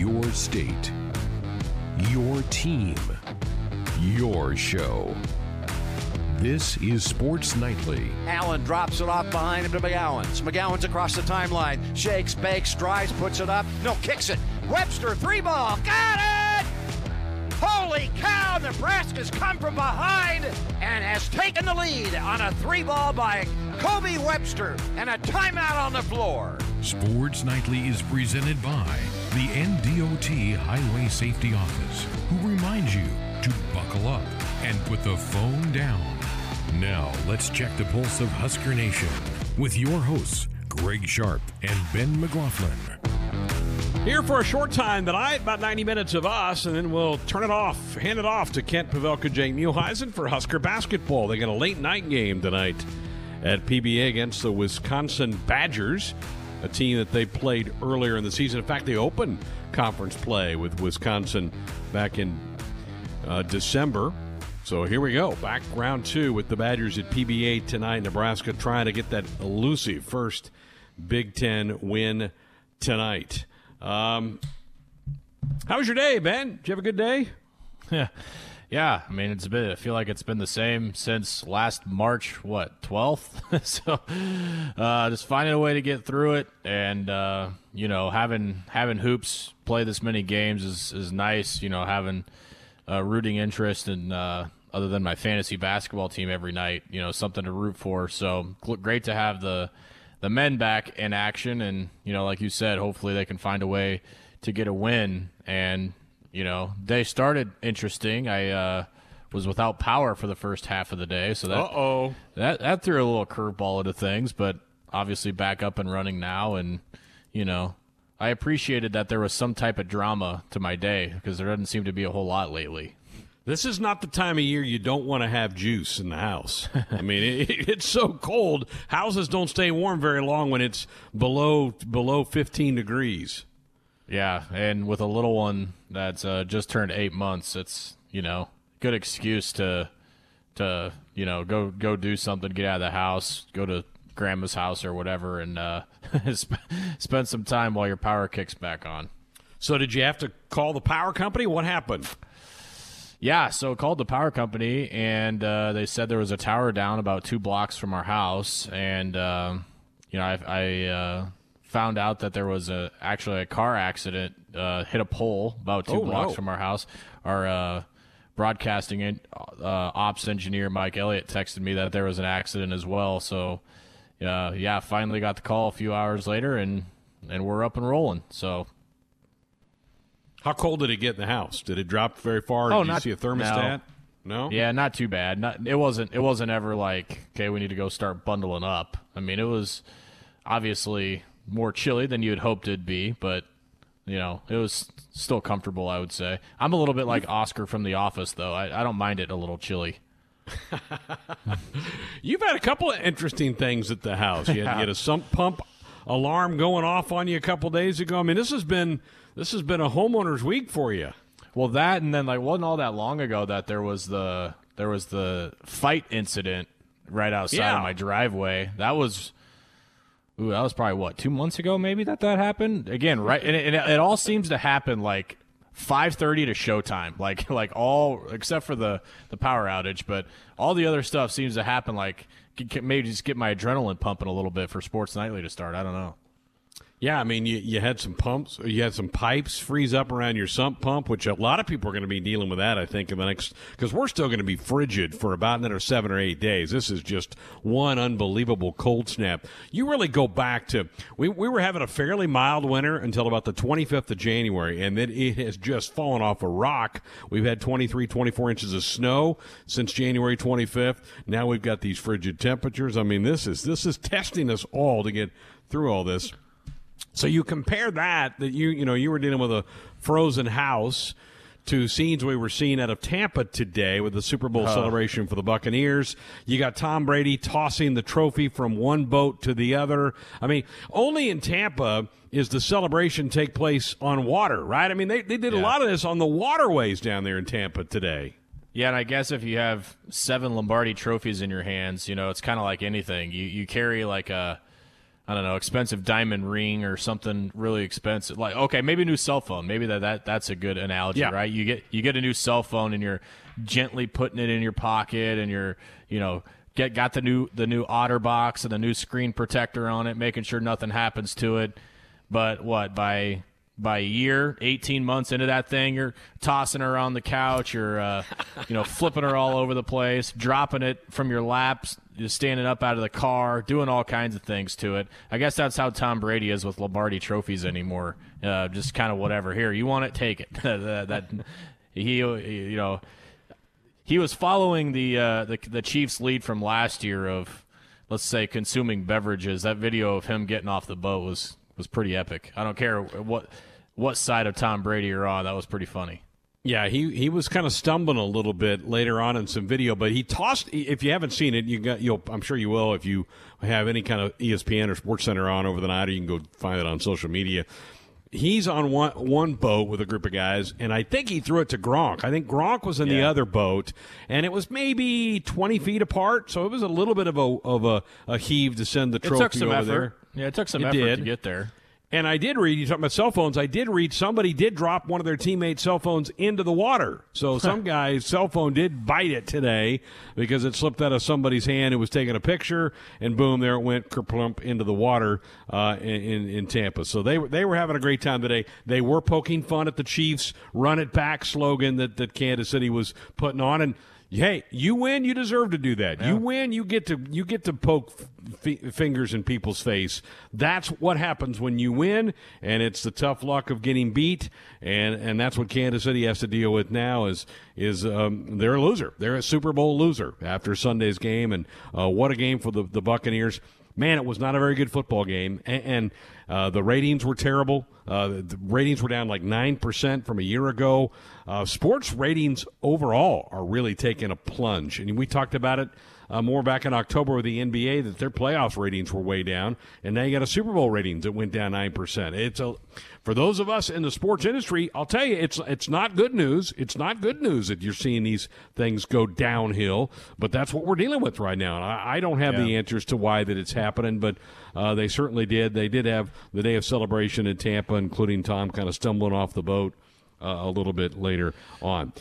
Your state, your team, your show. This is Sports Nightly. Allen drops it off behind him to McGowens. McGowan's across the timeline. Shakes, bakes, drives, puts it up. No, kicks it. Webster, three ball. Got it! Holy cow! Nebraska's come from behind and has taken the lead on a three ball by Kobe Webster and a timeout on the floor. Sports Nightly is presented by the NDOT Highway Safety Office, who reminds you to buckle up and put the phone down. Now, let's check the pulse of Husker Nation with your hosts, Greg Sharp and Ben McLaughlin. Here for a short time tonight, about 90 minutes of us, and then we'll turn it off, hand it off to Kent Pavelka, Jake Muhleisen for Husker basketball. They got a late night game tonight at PBA against the Wisconsin Badgers, a team that they played earlier in the season. In fact, they opened conference play with Wisconsin back in uh, December. So here we go, back round two with the Badgers at PBA tonight. Nebraska trying to get that elusive first Big Ten win tonight. Um, how was your day, Ben? Did you have a good day? Yeah, yeah. I mean, it's been. I feel like it's been the same since last March. What twelfth? so, uh, just finding a way to get through it, and uh, you know, having having hoops play this many games is is nice. You know, having uh, rooting interest and uh, other than my fantasy basketball team every night. You know, something to root for. So great to have the the men back in action, and you know, like you said, hopefully they can find a way to get a win. And you know, they started interesting. I uh, was without power for the first half of the day, so that Uh-oh. that that threw a little curveball into things, but obviously back up and running now, and you know. I appreciated that there was some type of drama to my day because there doesn't seem to be a whole lot lately. This is not the time of year you don't want to have juice in the house. I mean, it, it's so cold. Houses don't stay warm very long when it's below below 15 degrees. Yeah, and with a little one that's uh, just turned eight months, it's you know good excuse to to you know go go do something, get out of the house, go to grandma's house or whatever, and uh, sp- spend some time while your power kicks back on. So, did you have to call the power company? What happened? Yeah, so called the power company, and uh, they said there was a tower down about two blocks from our house, and um, you know I, I uh, found out that there was a actually a car accident uh, hit a pole about two Oh, blocks no. from our house. Our uh, broadcasting en- uh, ops engineer Mike Elliott texted me that there was an accident as well. So uh, yeah, finally got the call a few hours later, and and we're up and rolling. So How cold did it get in the house? Did it drop very far? Oh, did you not- see a thermostat? No. Yeah, not too bad. Not it wasn't it wasn't ever like okay, we need to go start bundling up. I mean, it was obviously more chilly than you'd hoped it'd be, but you know, it was still comfortable. I would say. I'm a little bit like Oscar from The Office, though. I, I don't mind it a little chilly. You've had a couple of interesting things at the house. You had, you had a sump pump alarm going off on you a couple days ago. I mean, this has been this has been a homeowner's week for you. Well, that and then like wasn't all that long ago that there was the there was the fight incident right outside Yeah. of my driveway. That was. Ooh, that was probably what two months ago, maybe that that happened again. Right, and it, it, all seems to happen like five thirty to showtime, like like all except for the the power outage, but all the other stuff seems to happen like maybe just get my adrenaline pumping a little bit for Sports Nightly to start. I don't know. Yeah, I mean, you, you had some pumps, you had some pipes freeze up around your sump pump, which a lot of people are going to be dealing with that, I think, in the next, because we're still going to be frigid for about another seven or eight days. This is just one unbelievable cold snap. You really go back to, we, we were having a fairly mild winter until about the 25th of January, and then it has just fallen off a rock. We've had 23, 24 inches of snow since January 25th. Now we've got these frigid temperatures. I mean, this is, this is testing us all to get through all this. So you compare that that you you know you were dealing with a frozen house to scenes we were seeing out of Tampa today with the Super Bowl celebration for the Buccaneers. You got Tom Brady tossing the trophy from one boat to the other. I mean, only in Tampa is the celebration take place on water, right? I mean, they, they did a lot of this on the waterways down there in Tampa today. Yeah, and I guess if you have seven Lombardi trophies in your hands, you know, it's kind of like anything. You you carry like a I don't know, expensive diamond ring or something really expensive. Like, okay, maybe a new cell phone. Maybe that, that that's a good analogy, Yeah. right? You get you get a new cell phone and you're gently putting it in your pocket and you're, you know, get got the new the new OtterBox and the new screen protector on it, making sure nothing happens to it. But what by by a year, 18 months into that thing, you're tossing her on the couch, you're, uh, you know, flipping her all over the place, dropping it from your laps, just standing up out of the car, doing all kinds of things to it. I guess that's how Tom Brady is with Lombardi trophies anymore. Uh, just kind of whatever. Here, you want it, take it. that, he, you know, he was following the, uh, the the Chiefs' lead from last year of, let's say, consuming beverages. That video of him getting off the boat was was pretty epic. I don't care what what side of Tom Brady you're on. That was pretty funny. Yeah, he, he was kind of stumbling a little bit later on in some video, but he tossed. If you haven't seen it, you got you'll I'm sure you will if you have any kind of ESPN or Sports Center on over the night, or you can go find it on social media. He's on one one boat with a group of guys, and I think he threw it to Gronk. I think Gronk was in the other boat, and it was maybe 20 feet apart, so it was a little bit of a of a, a heave to send the It trophy took some over effort. there. Yeah, it took some It effort did. to get there. And I did read, you talking about cell phones, I did read somebody did drop one of their teammates' cell phones into the water. So some guy's cell phone did bite it today because it slipped out of somebody's hand who was taking a picture, and boom, there it went kerplump into the water uh, in, in, Tampa. So they were, they were having a great time today. They were poking fun at the Chiefs' run it back slogan that, that Kansas City was putting on. And Hey, you win, you deserve to do that. You win, you get to you get to poke f- fingers in people's face. That's what happens when you win, and it's the tough luck of getting beat, and and that's what Kansas City has to deal with now. Is is um, they're a loser. They're a Super Bowl loser after Sunday's game, and uh, what a game for the the Buccaneers. Man, it was not a very good football game, and, and uh, the ratings were terrible. Uh, the ratings were down like nine percent from a year ago. Uh, sports ratings overall are really taking a plunge, and we talked about it uh, more back in October with the NBA that their playoff ratings were way down, and now you got a Super Bowl ratings that went down nine percent. It's a for those of us in the sports industry, I'll tell you, it's it's not good news. It's not good news that you're seeing these things go downhill, but that's what we're dealing with right now. And I, I don't have the answers to why that it's happening, but uh, they certainly did. They did have the day of celebration in Tampa, including Tom kind of stumbling off the boat uh, a little bit later on.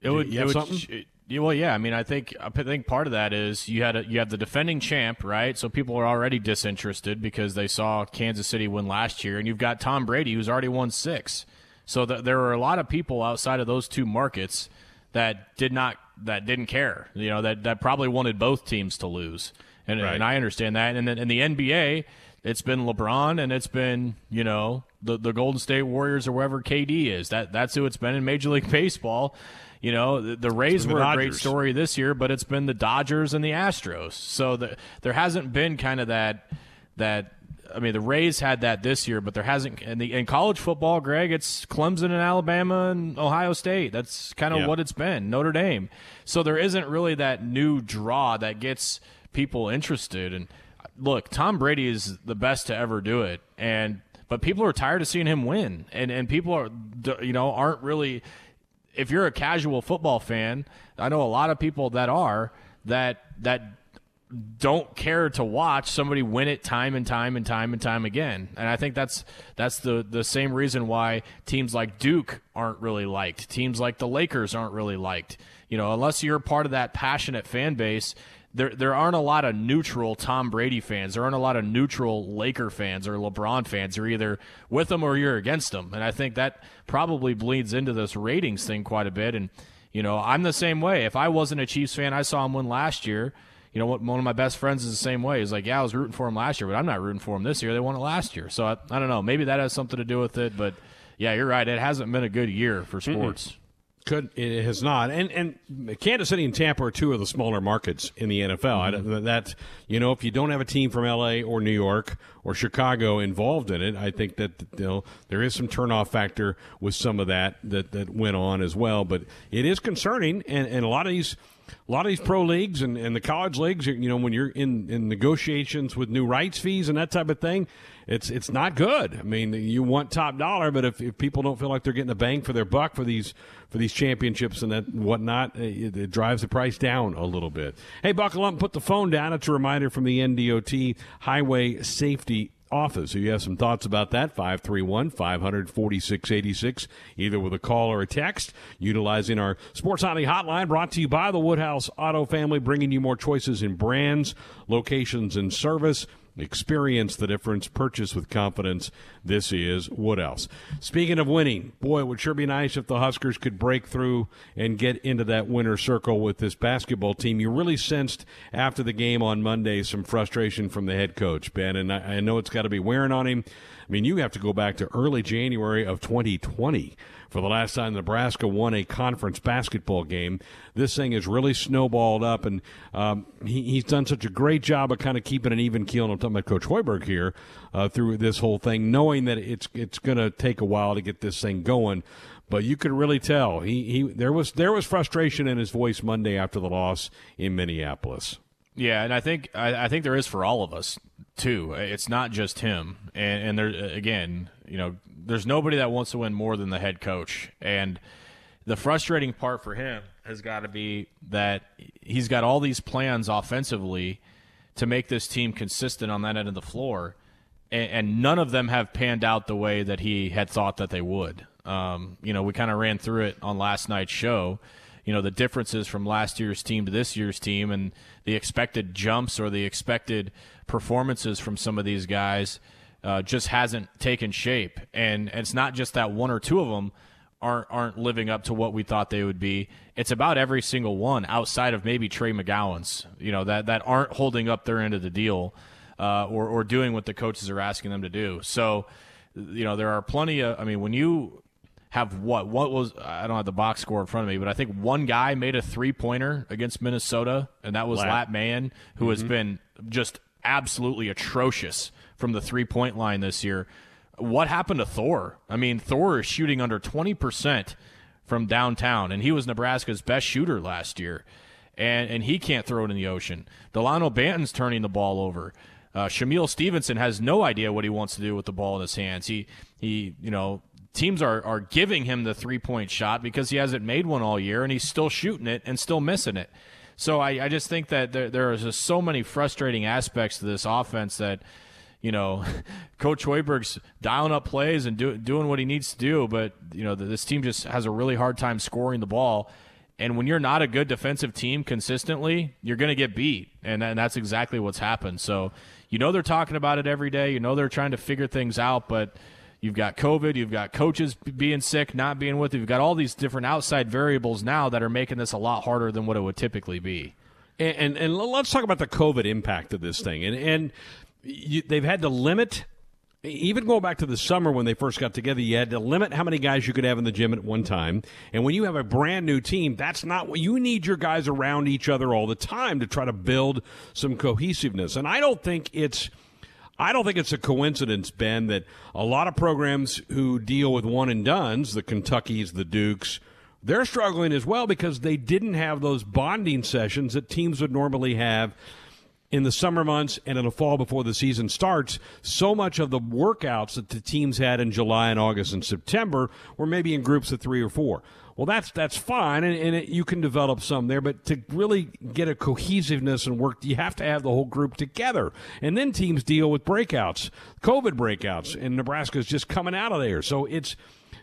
It would. you it would yeah, well, yeah. I mean, I think I think part of that is you had a, you have the defending champ, right? So people are already disinterested because they saw Kansas City win last year, and you've got Tom Brady who's already won six. So th- there are a lot of people outside of those two markets that did not that didn't care. You know that that probably wanted both teams to lose, and Right. and I understand that. And then in the NBA, it's been LeBron and it's been you know the the Golden State Warriors or wherever KD is. That that's who it's been in Major League Baseball. You know the, the Rays been the were a great story this year, but it's been the Dodgers and the Astros. So the, there hasn't been kind of that that. I mean, the Rays had that this year, but there hasn't. In, the, in college football, Greg, it's Clemson and Alabama and Ohio State. That's kind of Yeah. what it's been. Notre Dame. So there isn't really that new draw that gets people interested. And uh, look, Tom Brady is the best to ever do it, and but people are tired of seeing him win, and and people are you know aren't really. If you're a casual football fan, I know a lot of people that are that that don't care to watch somebody win it time and time and time and time again. And I think that's that's the the same reason why teams like Duke aren't really liked. Teams like the Lakers aren't really liked. You know, unless you're part of that passionate fan base, there there aren't a lot of neutral Tom Brady fans. There aren't a lot of neutral Laker fans or LeBron fans. You're either with them or you're against them. And I think that probably bleeds into this ratings thing quite a bit. And you know, I'm the same way. If I wasn't a Chiefs fan, I saw him win last year. You know what? One of my best friends is the same way. He's like, "Yeah, I was rooting for him last year, but I'm not rooting for him this year. They won it last year." So I, I don't know. Maybe that has something to do with it. But yeah, you're right. It hasn't been a good year for sports. Could it has not, and and Kansas City and Tampa are two of the smaller markets in the NFL. I don't- mm-hmm. that you know, if you don't have a team from L.A. or New York or Chicago involved in it. I think that you know there is some turnoff factor with some of that that that went on as well. But it is concerning, and, and a lot of these a lot of these pro leagues and, and the college leagues, you know, when you're in, in negotiations with new rights fees and that type of thing, it's it's not good. I mean, you want top dollar, but if, if people don't feel like they're getting a bang for their buck for these for these championships and that whatnot, eh, it, it drives the price down a little bit. Hey, buckle up and put the phone down. It's a reminder from the NDOT Highway Safety office. So you have some thoughts about that, 531 546 either with a call or a text, utilizing our Sports Nightly hotline brought to you by the Woodhouse Auto Family, bringing you more choices in brands, locations, and service. Experience the difference. Purchase with confidence. This is Woodhouse. Speaking of winning, boy, it would sure be nice if the Huskers could break through and get into that winner circle with this basketball team. You really sensed after the game on Monday some frustration from the head coach, Ben, and I, I know it's got to be wearing on him. I mean, you have to go back to early January of 2020 for the last time Nebraska won a conference basketball game. This thing has really snowballed up, and um, he, he's done such a great job of kind of keeping an even keel. And I'm talking about Coach Hoiberg here uh, through this whole thing, knowing that it's it's going to take a while to get this thing going. But you could really tell he, he there was there was frustration in his voice Monday after the loss in Minneapolis. Yeah, and I think I, I, think there is for all of us too. It's not just him, and, and there again, you know, there's nobody that wants to win more than the head coach, and the frustrating part for him has got to be that he's got all these plans offensively to make this team consistent on that end of the floor, and, and none of them have panned out the way that he had thought that they would. Um, you know, we kind of ran through it on last night's show you know the differences from last year's team to this year's team and the expected jumps or the expected performances from some of these guys uh, just hasn't taken shape and, and it's not just that one or two of them aren't aren't living up to what we thought they would be it's about every single one outside of maybe Trey McGowens, you know that that aren't holding up their end of the deal uh, or or doing what the coaches are asking them to do so you know there are plenty of I mean when you have what? What was I don't have the box score in front of me, but I think one guy made a three pointer against Minnesota, and that was Lat, Mayen, who mm-hmm. has been just absolutely atrocious from the three point line this year. What happened to Thor? I mean, Thor is shooting under twenty percent from downtown, and he was Nebraska's best shooter last year, and and he can't throw it in the ocean. Delano Banton's turning the ball over. Uh, Shamiel Stevenson has no idea what he wants to do with the ball in his hands. He he, you know, teams are, are giving him the three point shot because he hasn't made one all year and he's still shooting it and still missing it. So I, I just think that there, there are just so many frustrating aspects to this offense that, you know, Coach Hoiberg's dialing up plays and do, doing what he needs to do, but, you know, this team just has a really hard time scoring the ball. And when you're not a good defensive team consistently, you're going to get beat. And, and that's exactly what's happened. So, you know, they're talking about it every day. You know, they're trying to figure things out, but – You've got COVID, you've got coaches being sick, not being with you. You've got all these different outside variables now that are making this a lot harder than what it would typically be. And and, and let's talk about the COVID impact of this thing. And and you, they've had to limit even going back to the summer when they first got together, you had to limit how many guys you could have in the gym at one time. And when you have a brand new team, that's not what you need your guys around each other all the time to try to build some cohesiveness. And I don't think it's I don't think it's a coincidence, Ben, that a lot of programs who deal with one and dones, the Kentuckys, the Dukes, they're struggling as well because they didn't have those bonding sessions that teams would normally have in the summer months and in the fall before the season starts. So much of the workouts that the teams had in July and August and September were maybe in groups of three or four. Well, that's that's fine, and, and it, you can develop some there. But to really get a cohesiveness and work, you have to have the whole group together. And then teams deal with breakouts, COVID breakouts, and Nebraska is just coming out of there. So it's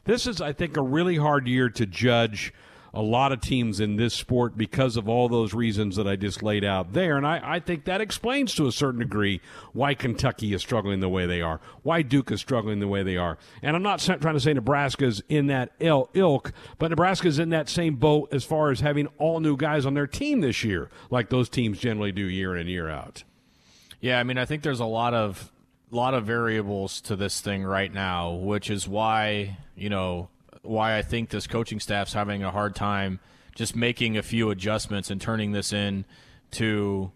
this is, I think, a really hard year to judge a lot of teams in this sport because of all those reasons that I just laid out there. And I, I think that explains to a certain degree why Kentucky is struggling the way they are, why Duke is struggling the way they are. And I'm not trying to say Nebraska's in that ilk, but Nebraska's in that same boat as far as having all new guys on their team this year, like those teams generally do year in and year out. Yeah, I mean, I think there's a lot of lot of variables to this thing right now, which is why you know why I think this coaching staff's having a hard time just making a few adjustments and turning this in to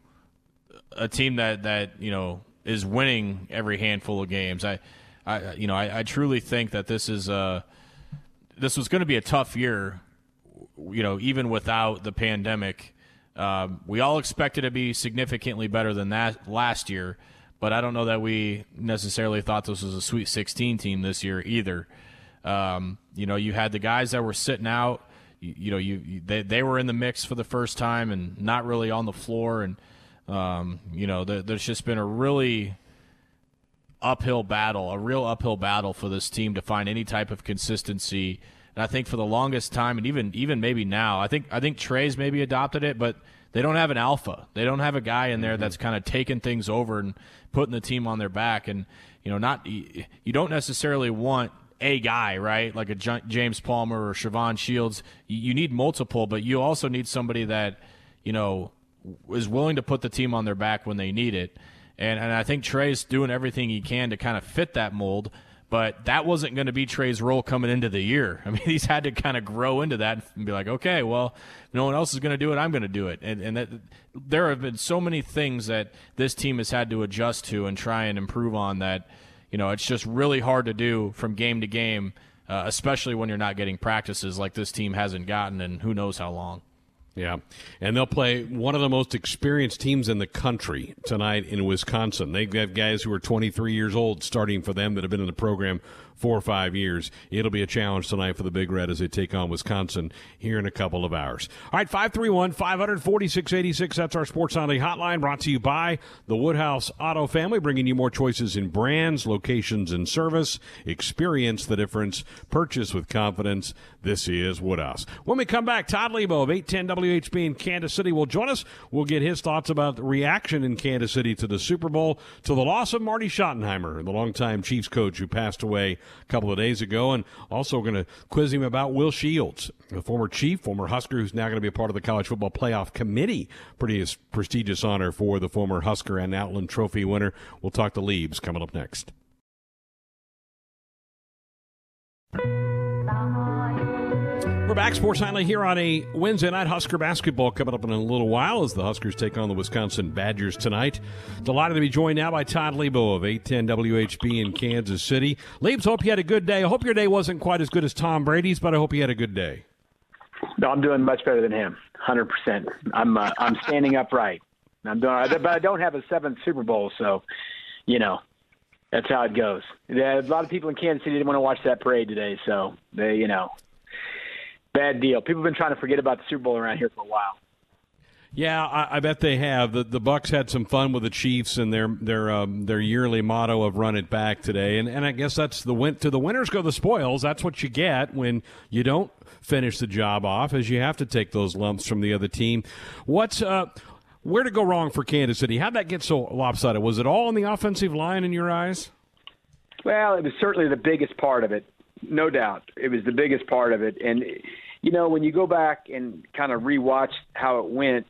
a team that that you know is winning every handful of games. I, I you know, I, I truly think that this is a this was going to be a tough year. You know, even without the pandemic, um, we all expected to be significantly better than that last year. But I don't know that we necessarily thought this was a Sweet 16 team this year either. Um, you know, you had the guys that were sitting out. You, you know, you, you, they they were in the mix for the first time and not really on the floor. And um, you know, the, there's just been a really uphill battle, a real uphill battle for this team to find any type of consistency. And I think for the longest time, and even even maybe now, I think I think Trey's maybe adopted it, but they don't have an alpha. They don't have a guy in there mm-hmm. that's kind of taking things over and putting the team on their back. And you know, not you don't necessarily want a guy, right? Like a James Palmer or Shavon Shields. You need multiple, but you also need somebody that you know is willing to put the team on their back when they need it. And, and I think Trey's doing everything he can to kind of fit that mold. But that wasn't going to be Trey's role coming into the year. I mean, he's had to kind of grow into that and be like, okay, well, no one else is going to do it. I'm going to do it. And, and that, there have been so many things that this team has had to adjust to and try and improve on that, you know, it's just really hard to do from game to game, uh, especially when you're not getting practices like this team hasn't gotten and who knows how long. Yeah. And they'll play one of the most experienced teams in the country tonight in Wisconsin. They've got guys who are 23 years old starting for them that have been in the program four or five years. It'll be a challenge tonight for the Big Red as they take on Wisconsin here in a couple of hours. All right, 531 546 That's our Sports Nightly hotline brought to you by the Woodhouse Auto Family, bringing you more choices in brands, locations, and service. Experience the difference. Purchase with confidence. This is Woodhouse. When we come back, Todd Leabo of 810 WHB in Kansas City will join us. We'll get his thoughts about the reaction in Kansas City to the Super Bowl, to the loss of Marty Schottenheimer, the longtime Chiefs coach who passed away a couple of days ago. And also going to quiz him about Will Shields, the former Chief, former Husker, who's now going to be a part of the College Football Playoff Committee. Pretty prestigious honor for the former Husker and Outland Trophy winner. We'll talk to Leibs coming up next. We're back, Sports Nightly, here on a Wednesday night. Husker basketball coming up in a little while as the Huskers take on the Wisconsin Badgers tonight. Delighted to be joined now by Todd Leabo of 810 WHB in Kansas City. Leibs, hope you had a good day. I hope your day wasn't quite as good as Tom Brady's, but I hope you had a good day. No, I'm doing much better than him, 100%. I'm uh, I'm standing upright. I'm doing, but I don't have a seventh Super Bowl, so you know that's how it goes. A lot of people in Kansas City didn't want to watch that parade today, so they, you know, bad deal. People have been trying to forget about the Super Bowl around here for a while. Yeah, I, I, bet they have. The the Bucs had some fun with the Chiefs and their their um, their yearly motto of "Run it back" today, and and I guess that's the win. To the winners go the spoils. That's what you get when you don't finish the job off, as you have to take those lumps from the other team. What's uh, where to go wrong for Kansas City? How'd that get so lopsided? Was it all on the offensive line in your eyes? Well, it was certainly the biggest part of it no doubt. It was the biggest part of it. And, you know, when you go back and kind of rewatch how it went,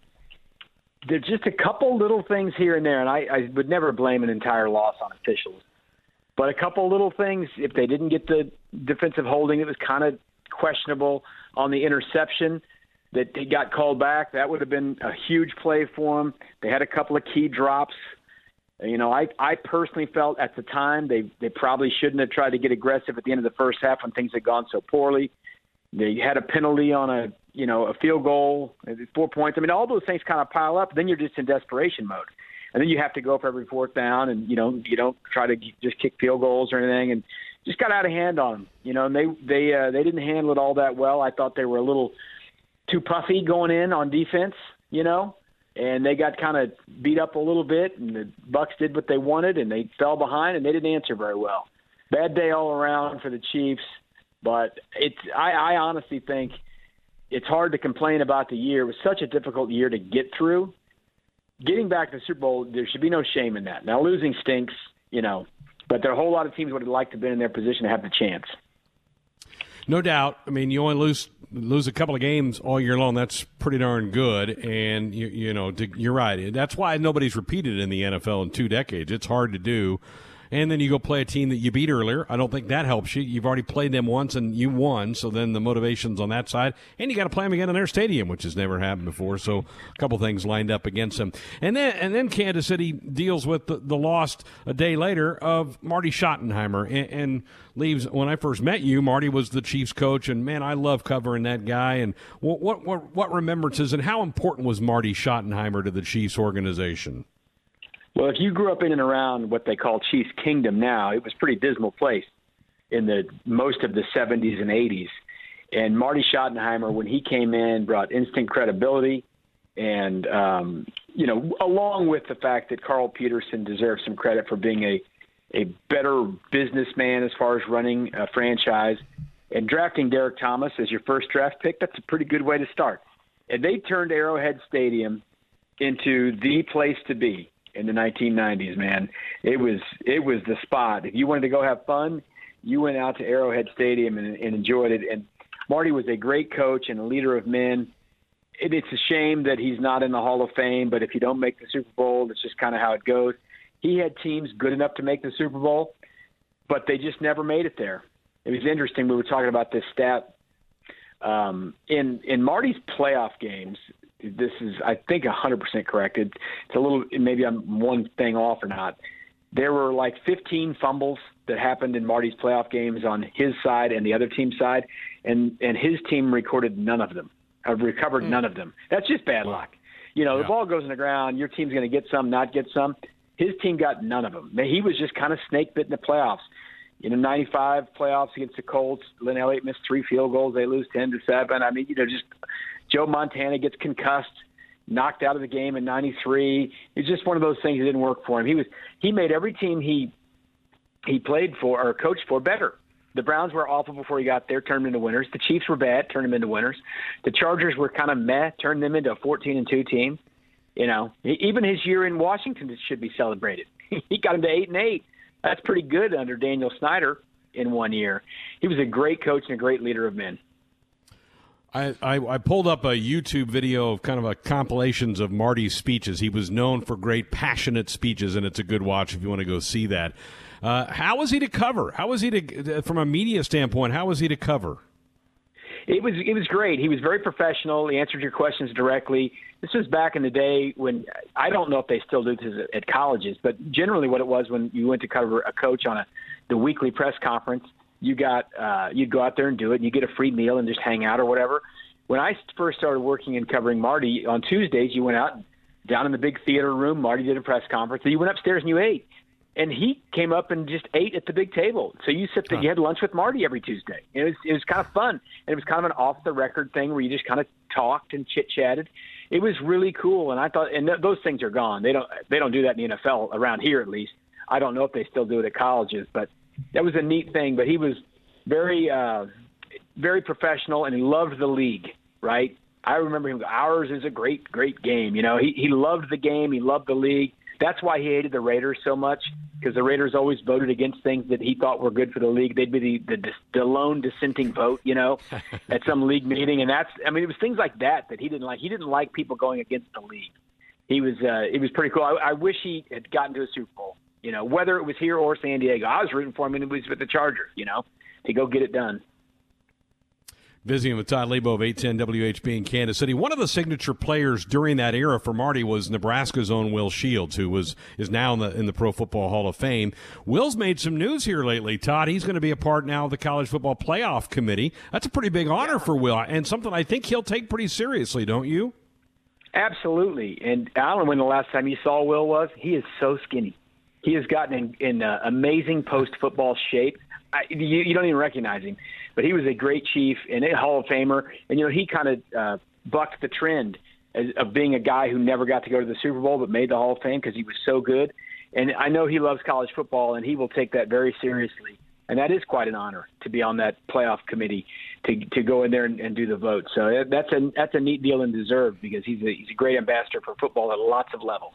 there's just a couple little things here and there. And I, I would never blame an entire loss on officials. But a couple little things, if they didn't get the defensive holding, it was kind of questionable on the interception that he got called back. That would have been a huge play for them. They had a couple of key drops you know, I I personally felt at the time they they probably shouldn't have tried to get aggressive at the end of the first half when things had gone so poorly. They had a penalty on a you know a field goal, four points. I mean, all those things kind of pile up. Then you're just in desperation mode, and then you have to go for every fourth down, and you know you don't try to just kick field goals or anything, and just got out of hand on them. You know, and they they uh, they didn't handle it all that well. I thought they were a little too puffy going in on defense. You know, and they got kind of beat up a little bit, and the Bucs did what they wanted, and they fell behind, and they didn't answer very well. Bad day all around for the Chiefs, but it's I, I honestly think it's hard to complain about the year. It was such a difficult year to get through. Getting back to the Super Bowl, there should be no shame in that. Now losing stinks, you know, but there are a whole lot of teams would have liked to have been in their position to have the chance. No doubt. I mean, you only lose lose a couple of games all year long. That's pretty darn good. And you, you know, to, you're right. That's why nobody's repeated in the NFL in two decades. It's hard to do. And then you go play a team that you beat earlier. I don't think that helps you. You've already played them once and you won, so then the motivation's on that side, and you got to play them again in their stadium, which has never happened before. So a couple things lined up against them, and then and then Kansas City deals with the, the a day later of Marty Schottenheimer and, and leaves. When I first met you, Marty was the Chiefs coach, and man, I love covering that guy. And what what what, what remembrances and how important was Marty Schottenheimer to the Chiefs organization? Well, if you grew up in and around what they call Chiefs Kingdom now, it was a pretty dismal place in the most of the 70s and 80s. And Marty Schottenheimer, when he came in, brought instant credibility, and um, you know, along with the fact that Carl Peterson deserves some credit for being a a better businessman as far as running a franchise, and drafting Derrick Thomas as your first draft pick, that's a pretty good way to start. And they turned Arrowhead Stadium into the place to be in the 1990s, man. It was it was the spot. If you wanted to go have fun, you went out to Arrowhead Stadium and, and enjoyed it. And Marty was a great coach and a leader of men. It, it's a shame that he's not in the Hall of Fame, but if you don't make the Super Bowl, that's just kind of how it goes. He had teams good enough to make the Super Bowl, but they just never made it there. It was interesting. We were talking about this stat um, in in Marty's playoff games this is I think 100% correct. It, it's a little maybe I'm one thing off or not. There were like 15 fumbles that happened in Marty's playoff games on his side and the other team's side, and and his team recorded none of them. I've recovered mm. none of them. That's just bad luck. You know, yeah. the ball goes in the ground. Your team's going to get some, not get some. His team got none of them. He was just kind of snake bit in the playoffs. You know, 95 playoffs against the Colts. Lin Elliott missed three field goals. They lose 10 to seven. I mean, you know, just Joe Montana gets concussed, knocked out of the game in '93. It's just one of those things that didn't work for him. He was he made every team he he played for or coached for better. The Browns were awful before he got there, turned them into winners. The Chiefs were bad, turned them into winners. The Chargers were kind of meh, turned them into a 14 and 2 team. You know, even his year in Washington should be celebrated. he got him to 8 and 8. That's pretty good under Daniel Snyder in one year. He was a great coach and a great leader of men. I, I, I, pulled up a YouTube video of kind of a compilations of Marty's speeches. He was known for great passionate speeches, and it's a good watch if you want to go see that. Uh, how was he to cover? How was he to, from a media standpoint? How was he to cover? It was it was great. He was very professional. He answered your questions directly. This was back in the day when I don't know if they still do this at colleges, but generally what it was when you went to cover a coach on a the weekly press conference you got uh, you'd go out there and do it, and you get a free meal and just hang out or whatever. When I first started working and covering Marty on Tuesdays, you went out down in the big theater room. Marty did a press conference. So you went upstairs and you ate, and he came up and just ate at the big table. So you sit there, huh. you had lunch with Marty every Tuesday. It was it was kind of fun, and it was kind of an off the record thing where you just kind of talked and chit chatted. It was really cool, and I thought, and th- those things are gone. They don't they don't do that in the NFL around here at least. I don't know if they still do it at colleges, but that was a neat thing. But he was very, uh, very professional, and he loved the league. Right? I remember him. Ours is a great, great game. You know, he he loved the game. He loved the league. That's why he hated the Raiders so much because the Raiders always voted against things that he thought were good for the league. They'd be the the, the lone dissenting vote, you know, at some league meeting, and that's. I mean, it was things like that that he didn't like. He didn't like people going against the league. He was. Uh, it was pretty cool. I, I wish he had gotten to a Super Bowl. You know, whether it was here or San Diego, I was rooting for him, and it was with the Chargers. You know, to go get it done. Visiting with Todd Leabo of 810 WHB in Kansas City. One of the signature players during that era for Marty was Nebraska's own Will Shields, who was is now in the in the Pro Football Hall of Fame. Will's made some news here lately, Todd. He's going to be a part now of the College Football Playoff Committee. That's a pretty big honor for Will, and something I think he'll take pretty seriously, don't you? Absolutely. And I don't know when the last time you saw Will was. He is so skinny. He has gotten in, in uh, amazing post football shape. I, you, you don't even recognize him, but he was a great chief and a Hall of Famer. And you know, he kind of uh, bucked the trend as, of being a guy who never got to go to the Super Bowl but made the Hall of Fame because he was so good. And I know he loves college football, and he will take that very seriously. And that is quite an honor to be on that playoff committee to to go in there and, and do the vote. So that's a that's a neat deal and deserved because he's a, he's a great ambassador for football at lots of levels.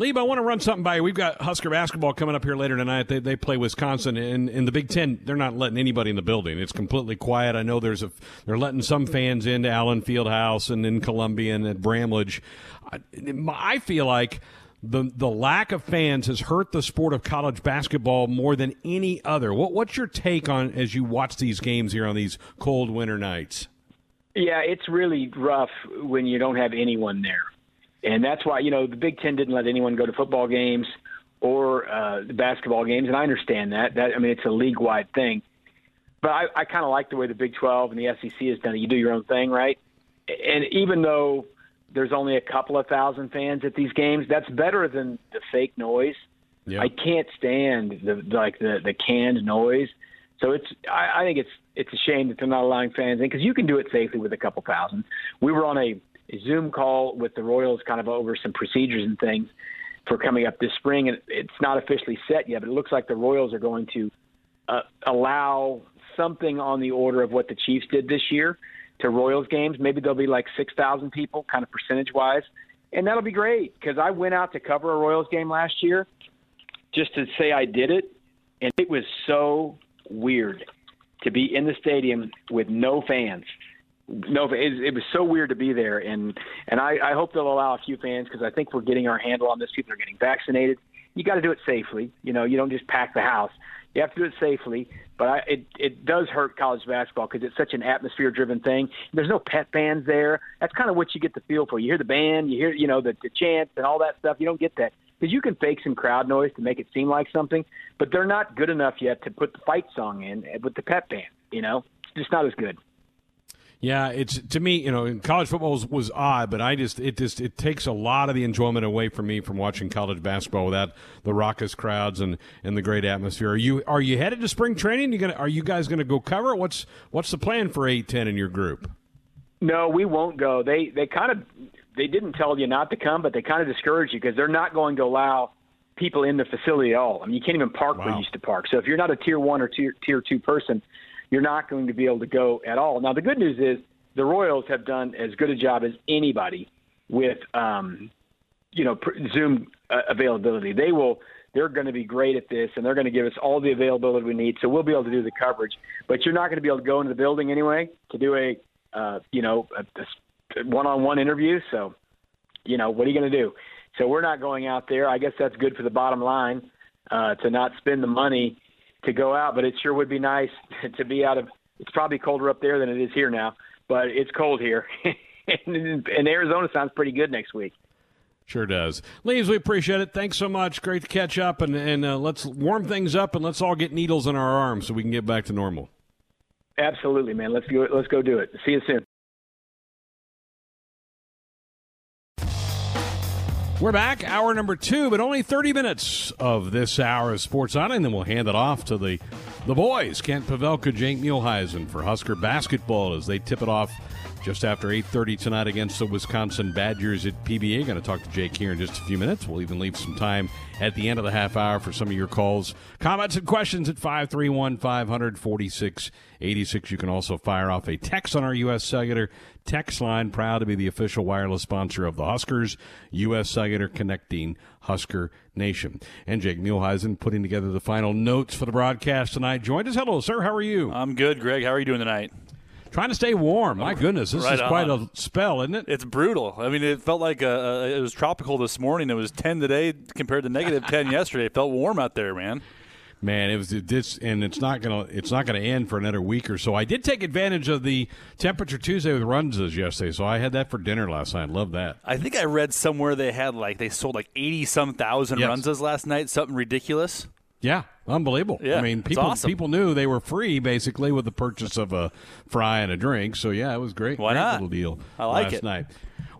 Lieb, I want to run something by you. We've got Husker basketball coming up here later tonight. They, they play Wisconsin, and in the Big Ten, they're not letting anybody in the building. It's completely quiet. I know there's a they're letting some fans into Allen Fieldhouse and in Columbia and at Bramlage. I, I feel like the the lack of fans has hurt the sport of college basketball more than any other. What what's your take on as you watch these games here on these cold winter nights? Yeah, it's really rough when you don't have anyone there, and that's why you know the Big Ten didn't let anyone go to football games or uh, the basketball games, and I understand that. That I mean, it's a league wide thing, but I, I kind of like the way the Big Twelve and the SEC has done it. You do your own thing, right? And even though there's only a couple of thousand fans at these games. That's better than the fake noise. I can't stand the like the the canned noise. So it's I, I think it's it's a shame that they're not allowing fans in because you can do it safely with a couple thousand. We were on a Zoom call with the Royals, kind of over some procedures and things for coming up this spring, and it's not officially set yet, but it looks like the Royals are going to uh, allow something on the order of what the Chiefs did this year to Royals games. Maybe there'll be like 6,000 people, kind of percentage wise. And that'll be great because I went out to cover a Royals game last year just to say I did it. And it was so weird to be in the stadium with no fans. No, it, it was so weird to be there, and and I, I hope they'll allow a few fans because I think we're getting our handle on this. People are getting vaccinated. You got to do it safely. You know, you don't just pack the house. You have to do it safely, but I, it it does hurt college basketball because it's such an atmosphere-driven thing. There's no pep bands there. That's kind of what you get the feel for. You hear the band, you hear you know the, the chants and all that stuff. You don't get that because you can fake some crowd noise to make it seem like something, but they're not good enough yet to put the fight song in eh, with the pep band. You know, it's just not as good. Yeah, it's to me, you know, college football was, was, odd, but I just it just it takes a lot of the enjoyment away from me from watching college basketball without the raucous crowds and, and the great atmosphere. Are you are you headed to spring training? You gonna are you guys gonna go cover? What's what's the plan for eight ten in your group? No, we won't go. They they kind of they didn't tell you not to come, but they kind of discourage you because they're not going to allow people in the facility at all. I mean, you can't even park wow. where you used to park. So if you're not a tier one or tier tier two person you're not going to be able to go at all. Now, the good news is the Royals have done as good a job as anybody with, um, you know, Zoom uh, availability. They will. They're going to be great at this, and they're going to give us all the availability we need. So we'll be able to do the coverage. But you're not going to be able to go into the building anyway to do a, uh, you know, a, a one-on-one interview. So, you know, what are you going to do? So we're not going out there. I guess that's good for the bottom line uh, to not spend the money to go out, but it sure would be nice to be out of. It's probably colder up there than it is here now, but it's cold here, and, and Arizona sounds pretty good next week. Sure does. Leaves, we appreciate it. Thanks so much. Great to catch up, and, and uh, let's warm things up, and let's all get needles in our arms so we can get back to normal. Absolutely, man. Let's go. Let's go do it. See you soon. We're back, hour number two, but only 30 minutes of this hour of Sports. On, and then we'll hand it off to the the boys, Kent Pavelka, Jake Muhleisen for Husker basketball as they tip it off just after 8.30 tonight against the Wisconsin Badgers at PBA. Going to talk to Jake here in just a few minutes. We'll even leave some time at the end of the half hour for some of your calls, comments, and questions at 531 546 86. You can also fire off a text on our U.S. Cellular text line. Proud to be the official wireless sponsor of the Huskers. U.S. Cellular connecting Husker Nation. And Jake Muhleisen putting together the final notes for the broadcast tonight. Joined us. Hello, sir. How are you? I'm good, Greg. How are you doing tonight? Trying to stay warm. My oh, goodness, this right is quite on. a spell, isn't it? It's brutal. I mean, it felt like a, a, it was tropical this morning. It was 10 today compared to negative 10 yesterday. It felt warm out there, man. Man, it was this, and it's not gonna it's not gonna end for another week or so. I did take advantage of the temperature Tuesday with Runzas yesterday, so I had that for dinner last night. Love that. I think I read somewhere they had like they sold like eighty some thousand yes. Runzas last night, something ridiculous. Yeah, unbelievable. Yeah, I mean, people awesome. people knew they were free basically with the purchase of a fry and a drink. So yeah, it was great. Why great not? Little deal. I like last it. Night.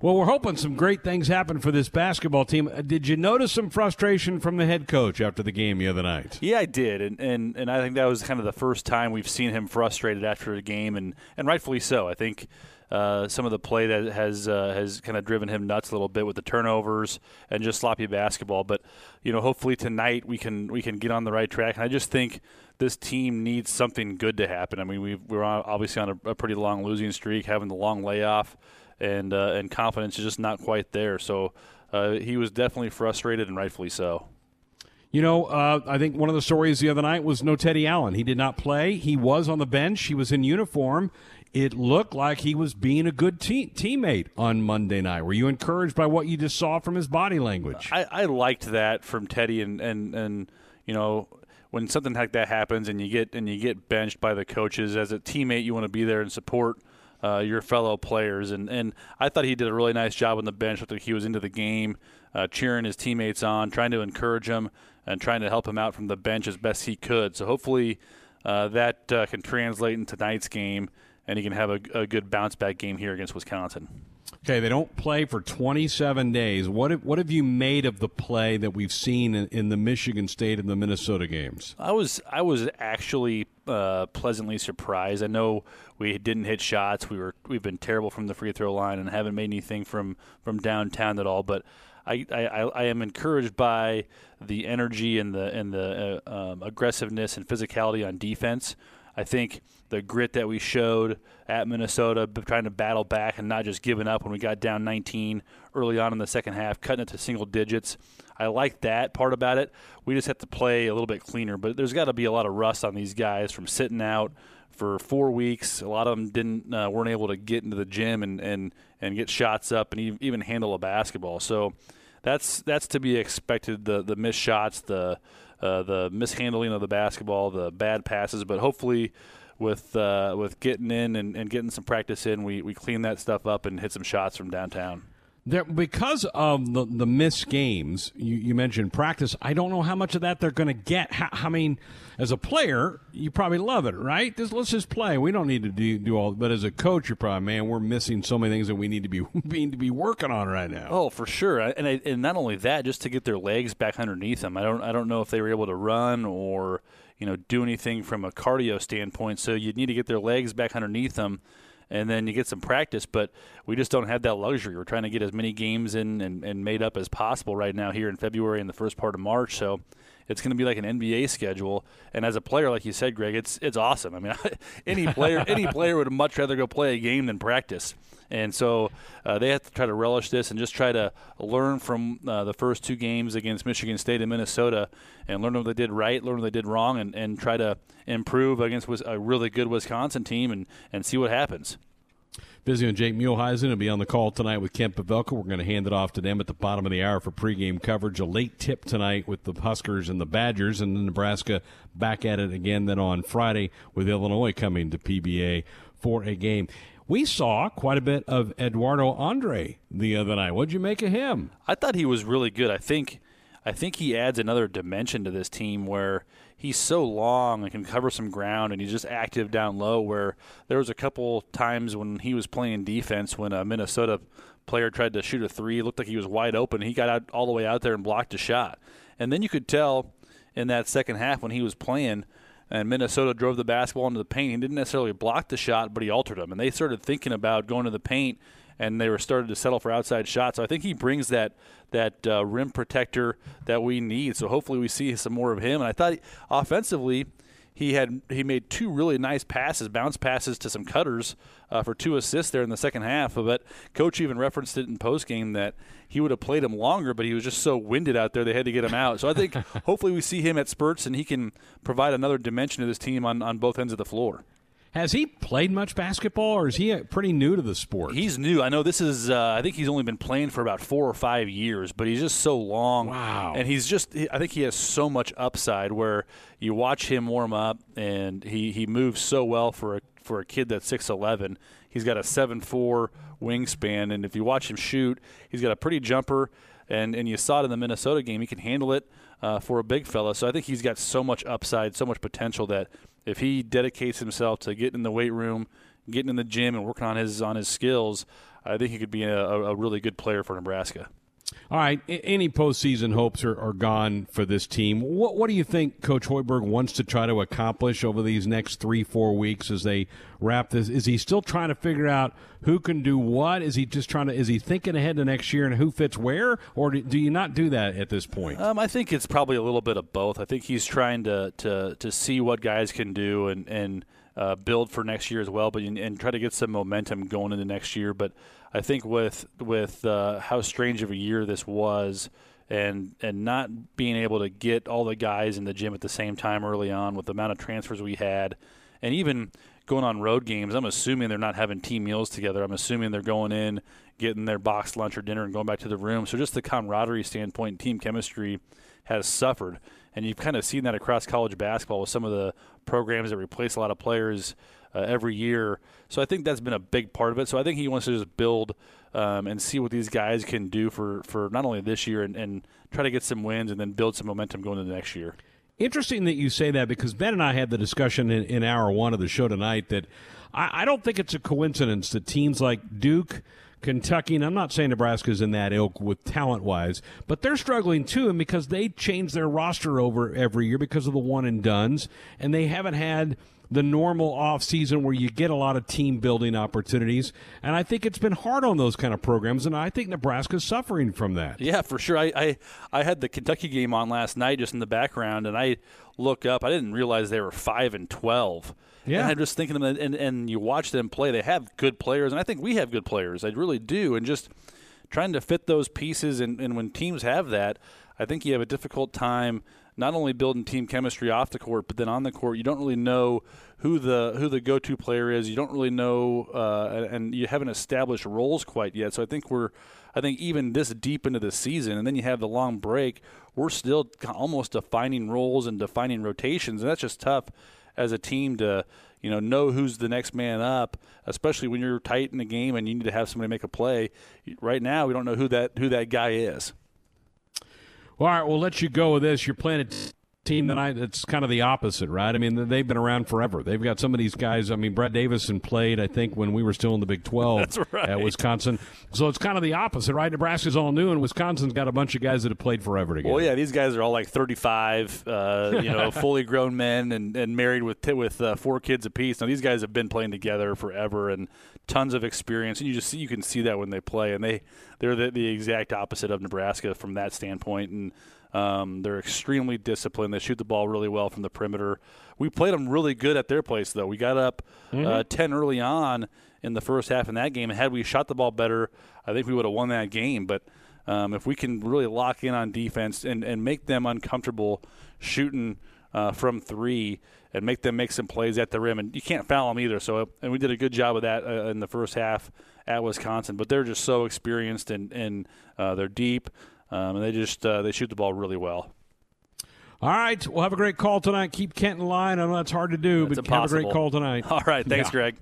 Well, we're hoping some great things happen for this basketball team. Uh, did you notice some frustration from the head coach after the game the other night? Yeah, I did, and and, and I think that was kind of the first time we've seen him frustrated after a game, and, and rightfully so. I think uh, some of the play that has uh, has kind of driven him nuts a little bit with the turnovers and just sloppy basketball. But you know, hopefully tonight we can we can get on the right track. And I just think this team needs something good to happen. I mean, we we're obviously on a, a pretty long losing streak, having the long layoff and uh, and confidence is just not quite there. So uh, he was definitely frustrated, and rightfully so. You know, uh, I think one of the stories the other night was no Teddy Allen. He did not play. He was on the bench. He was in uniform. It looked like he was being a good te- teammate on Monday night. Were you encouraged by what you just saw from his body language? I, I liked that from Teddy, and, and, and you know when something like that happens and you get and you get benched by the coaches as a teammate, you want to be there and support uh, your fellow players. And and I thought he did a really nice job on the bench. Like he was into the game, uh, cheering his teammates on, trying to encourage them, and trying to help him out from the bench as best he could. So hopefully uh, that uh, can translate into tonight's game, and he can have a, a good bounce back game here against Wisconsin. Okay, they don't play for 27 days. What have, what have you made of the play that we've seen in, in the Michigan State and the Minnesota games? I was I was actually uh, pleasantly surprised. I know we didn't hit shots. We were we've been terrible from the free throw line and haven't made anything from from downtown at all. But I, I, I am encouraged by the energy and the and the uh, um, aggressiveness and physicality on defense. I think the grit that we showed at Minnesota, trying to battle back and not just giving up when we got down 19 early on in the second half, cutting it to single digits. I like that part about it. We just have to play a little bit cleaner, but there's got to be a lot of rust on these guys from sitting out for four weeks. A lot of them didn't uh, weren't able to get into the gym and, and, and get shots up and even handle a basketball. So that's that's to be expected. The the missed shots, the uh, the mishandling of the basketball, the bad passes, but hopefully with uh, with getting in and, and getting some practice in, we, we clean that stuff up and hit some shots from downtown. There, because of the, the missed games, you, you mentioned practice. I don't know how much of that they're going to get. How, I mean, as a player, you probably love it, right? Just, let's just play. We don't need to do, do all. But as a coach, you're probably, man, we're missing so many things that we need to be need to be working on right now. Oh, for sure. And I, and not only that, just to get their legs back underneath them. I don't I don't know if they were able to run or you know do anything from a cardio standpoint. So you'd need to get their legs back underneath them and then you get some practice. But we just don't have that luxury. We're trying to get as many games in and, and made up as possible right now here in February and the first part of March. So it's going to be like an NBA schedule. And as a player, like you said, Greg, it's it's awesome. I mean, any player any player would much rather go play a game than practice. And so uh, they have to try to relish this and just try to learn from uh, the first two games against Michigan State and Minnesota and learn what they did right, learn what they did wrong, and, and try to improve against a really good Wisconsin team and, and see what happens. Busy and Jake Muhleisen will be on the call tonight with Kent Pavelka. We're going to hand it off to them at the bottom of the hour for pregame coverage. A late tip tonight with the Huskers and the Badgers, and then Nebraska back at it again then on Friday with Illinois coming to PBA for a game. We saw quite a bit of Eduardo Andre the other night. What'd you make of him? I thought he was really good. I think I think he adds another dimension to this team where – he's so long and can cover some ground, and he's just active down low. Where there was a couple times when he was playing defense when a Minnesota player tried to shoot a three, it looked like he was wide open. He got out all the way out there and blocked a shot, and then you could tell in that second half when he was playing. And Minnesota drove the basketball into the paint. He didn't necessarily block the shot, but he altered them. And they started thinking about going to the paint and they were started to settle for outside shots. So I think he brings that that uh, rim protector that we need. So hopefully we see some more of him. And I thought offensively, he had he made two really nice passes, bounce passes to some cutters uh, for two assists there in the second half. But coach even referenced it in post game that he would have played him longer, but he was just so winded out there they had to get him out. So I think hopefully we see him at spurts and he can provide another dimension to this team on, on both ends of the floor. Has he played much basketball, or is he pretty new to the sport? He's new. I know this is. Uh, I think he's only been playing for about four or five years, but he's just so long. Wow. And he's just. I think he has so much upside. Where you watch him warm up, and he he moves so well for a for a kid that's six eleven. He's got a seven four wingspan, and if you watch him shoot, he's got a pretty jumper. And and you saw it in the Minnesota game. He can handle it uh, for a big fella. So I think he's got so much upside, so much potential that if he dedicates himself to getting in the weight room, getting in the gym, and working on his on his skills, I think he could be a, a really good player for Nebraska. All right, any postseason hopes are, are gone for this team. What, what do you think Coach Hoiberg wants to try to accomplish over these next three, four weeks as they wrap this? Is he still trying to figure out who can do what? Is he just trying to? Is he thinking ahead to next year and who fits where, or do, do you not do that at this point? Um, I think it's probably a little bit of both. I think he's trying to to to see what guys can do and and uh, build for next year as well, but and try to get some momentum going into next year, but. I think with with uh, how strange of a year this was, and and not being able to get all the guys in the gym at the same time early on with the amount of transfers we had, and even going on road games, I'm assuming they're not having team meals together. I'm assuming they're going in, getting their box lunch or dinner, and going back to the room. So just the camaraderie standpoint, team chemistry has suffered, and you've kind of seen that across college basketball with some of the programs that replace a lot of players uh, every year. So I think that's been a big part of it. So I think he wants to just build um, and see what these guys can do for, for not only this year and, and try to get some wins and then build some momentum going into the next year. Interesting that you say that because Ben and I had the discussion in, in hour one of the show tonight that I, I don't think it's a coincidence that teams like Duke – Kentucky, and I'm not saying Nebraska's in that ilk with talent wise, but they're struggling too, and because they change their roster over every year because of the one and dones, and they haven't had the normal off season where you get a lot of team building opportunities. And I think it's been hard on those kind of programs, and I think Nebraska's suffering from that. Yeah, for sure. I, I, I had the Kentucky game on last night just in the background, and I look up. I didn't realize they were five and twelve. Yeah, and I'm just thinking, of them, and and you watch them play. They have good players, and I think we have good players. I really do, and just trying to fit those pieces. And, and when teams have that, I think you have a difficult time not only building team chemistry off the court, but then on the court, you don't really know who the who the go-to player is. You don't really know, uh, and you haven't established roles quite yet. So I think we're, I think even this deep into the season, and then you have the long break, we're still almost defining roles and defining rotations, and that's just tough as a team to you know know who's the next man up, especially when you're tight in the game and you need to have somebody make a play. Right now, we don't know who that who that guy is. All right, we'll let you go with this. You're playing a team tonight that's kind of the opposite, right? I mean, they've been around forever. They've got some of these guys. I mean, Brad Davison played, I think, when we were still in the Big 12 That's right. at Wisconsin. So it's kind of the opposite, right? Nebraska's all new, and Wisconsin's got a bunch of guys that have played forever together. Well, yeah, these guys are all like 35, uh, you know, fully grown men and, and married with with uh, four kids apiece. Now, these guys have been playing together forever and tons of experience, and you just see, you can see that when they play, and they they're the, the exact opposite of Nebraska from that standpoint, and um, they're extremely disciplined. They shoot the ball really well from the perimeter. We played them really good at their place, though. We got up mm-hmm. uh, 10 early on in the first half in that game. And had we shot the ball better, I think we would have won that game. But um, if we can really lock in on defense and, and make them uncomfortable shooting uh, from three and make them make some plays at the rim, and you can't foul them either. So, and we did a good job of that uh, in the first half at Wisconsin. But they're just so experienced and, and uh, they're deep um, and they just uh, they shoot the ball really well. All right, we'll have a great call tonight. Keep Kent in line. I know that's hard to do, that's but have a great call tonight. All right, thanks, yeah. Greg.